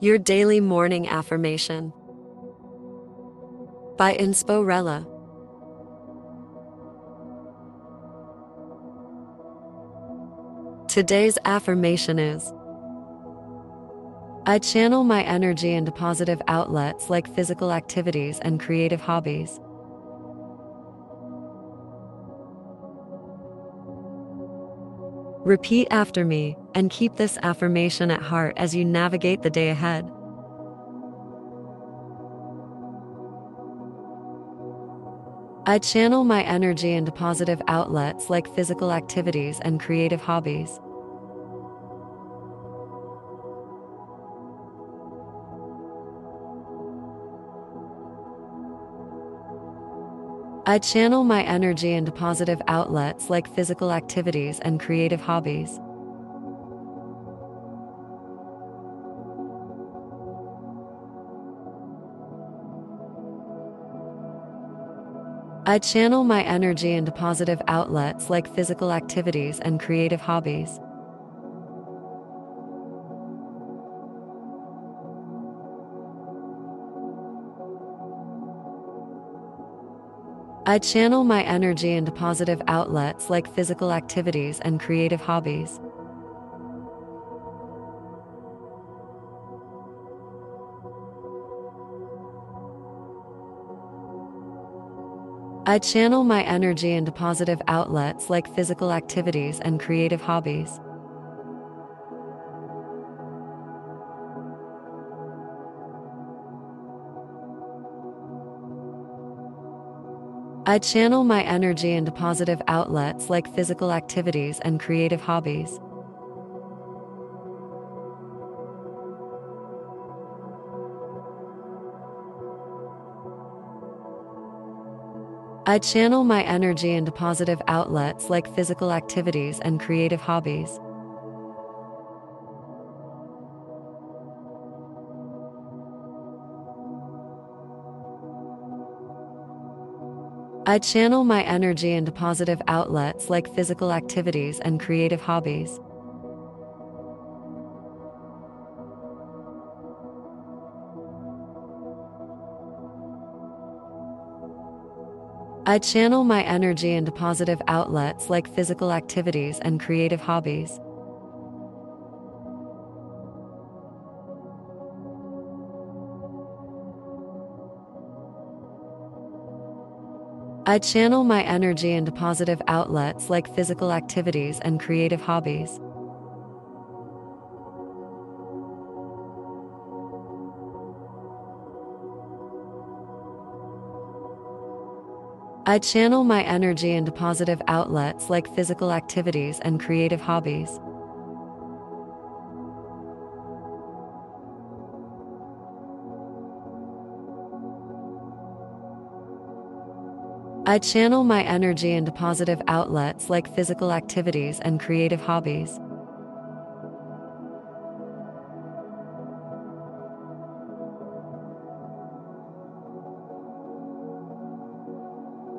Your Daily Morning Affirmation by Insporella. Today's affirmation is I channel my energy into positive outlets like physical activities and creative hobbies. Repeat after me and keep this affirmation at heart as you navigate the day ahead. I channel my energy into positive outlets like physical activities and creative hobbies. I channel my energy into positive outlets like physical activities and creative hobbies. I channel my energy into positive outlets like physical activities and creative hobbies. I channel my energy into positive outlets like physical activities and creative hobbies. I channel my energy into positive outlets like physical activities and creative hobbies. I channel my energy into positive outlets like physical activities and creative hobbies. I channel my energy into positive outlets like physical activities and creative hobbies. I channel my energy into positive outlets like physical activities and creative hobbies. I channel my energy into positive outlets like physical activities and creative hobbies. I channel my energy into positive outlets like physical activities and creative hobbies. I channel my energy into positive outlets like physical activities and creative hobbies. I channel my energy into positive outlets like physical activities and creative hobbies.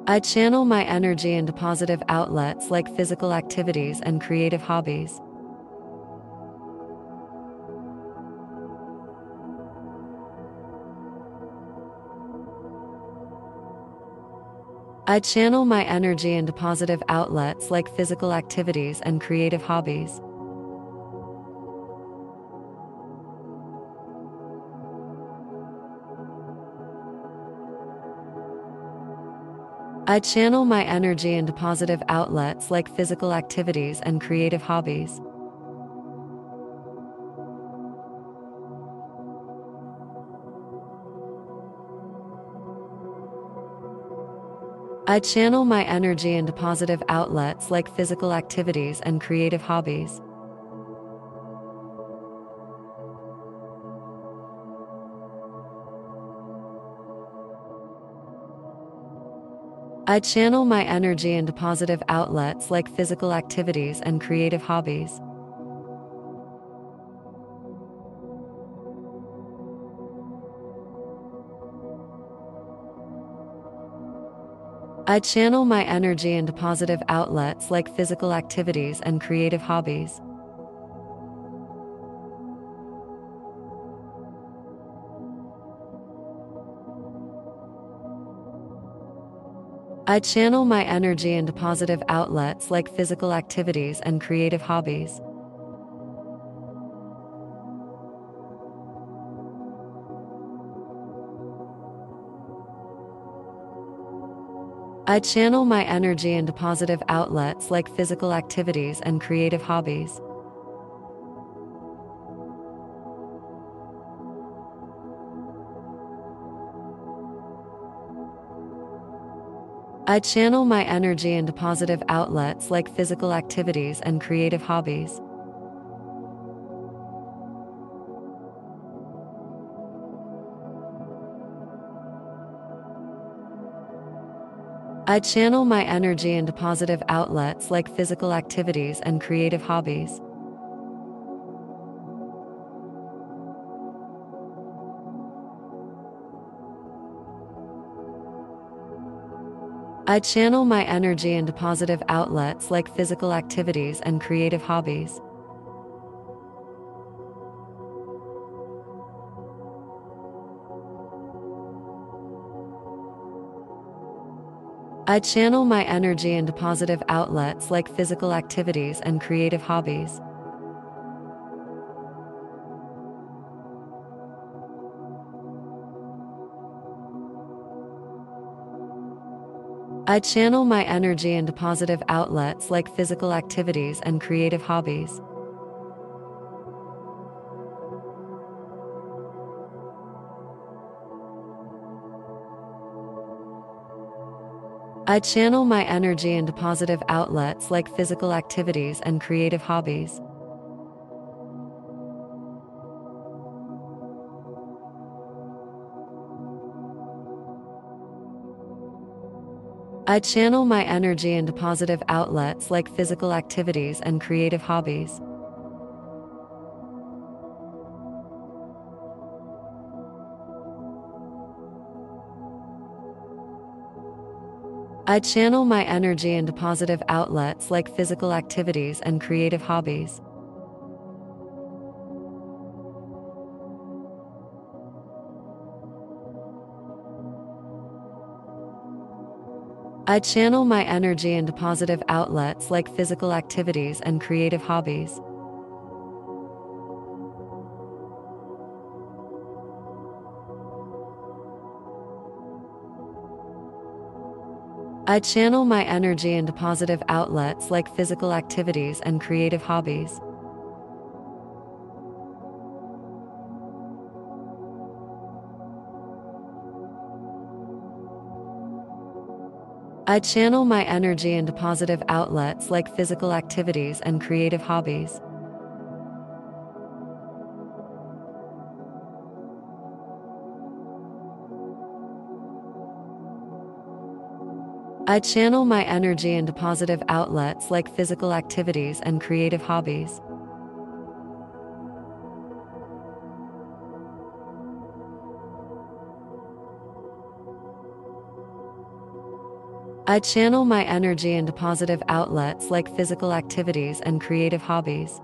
I channel my energy into positive outlets like physical activities and creative hobbies. I channel my energy into positive outlets like physical activities and creative hobbies. I channel my energy into positive outlets like physical activities and creative hobbies. I channel my energy into positive outlets like physical activities and creative hobbies. I channel my energy into positive outlets like physical activities and creative hobbies. I channel my energy into positive outlets like physical activities and creative hobbies. I channel my energy into positive outlets like physical activities and creative hobbies. I channel my energy into positive outlets like physical activities and creative hobbies. I channel my energy into positive outlets like physical activities and creative hobbies. I channel my energy into positive outlets like physical activities and creative hobbies. I channel my energy into positive outlets like physical activities and creative hobbies. I channel my energy into positive outlets like physical activities and creative hobbies. I channel my energy into positive outlets like physical activities and creative hobbies. I channel my energy into positive outlets like physical activities and creative hobbies. I channel my energy into positive outlets like physical activities and creative hobbies. I channel my energy into positive outlets like physical activities and creative hobbies. I channel my energy into positive outlets like physical activities and creative hobbies. I channel my energy into positive outlets like physical activities and creative hobbies. I channel my energy into positive outlets like physical activities and creative hobbies. I channel my energy into positive outlets like physical activities and creative hobbies. I channel my energy into positive outlets like physical activities and creative hobbies.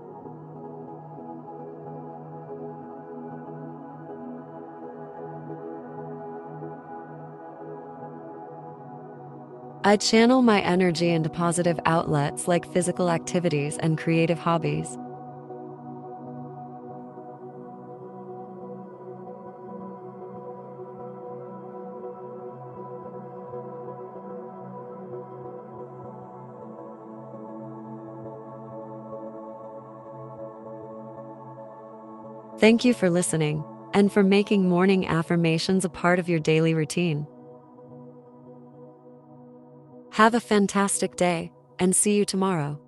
I channel my energy into positive outlets like physical activities and creative hobbies. Thank you for listening and for making morning affirmations a part of your daily routine. Have a fantastic day and see you tomorrow.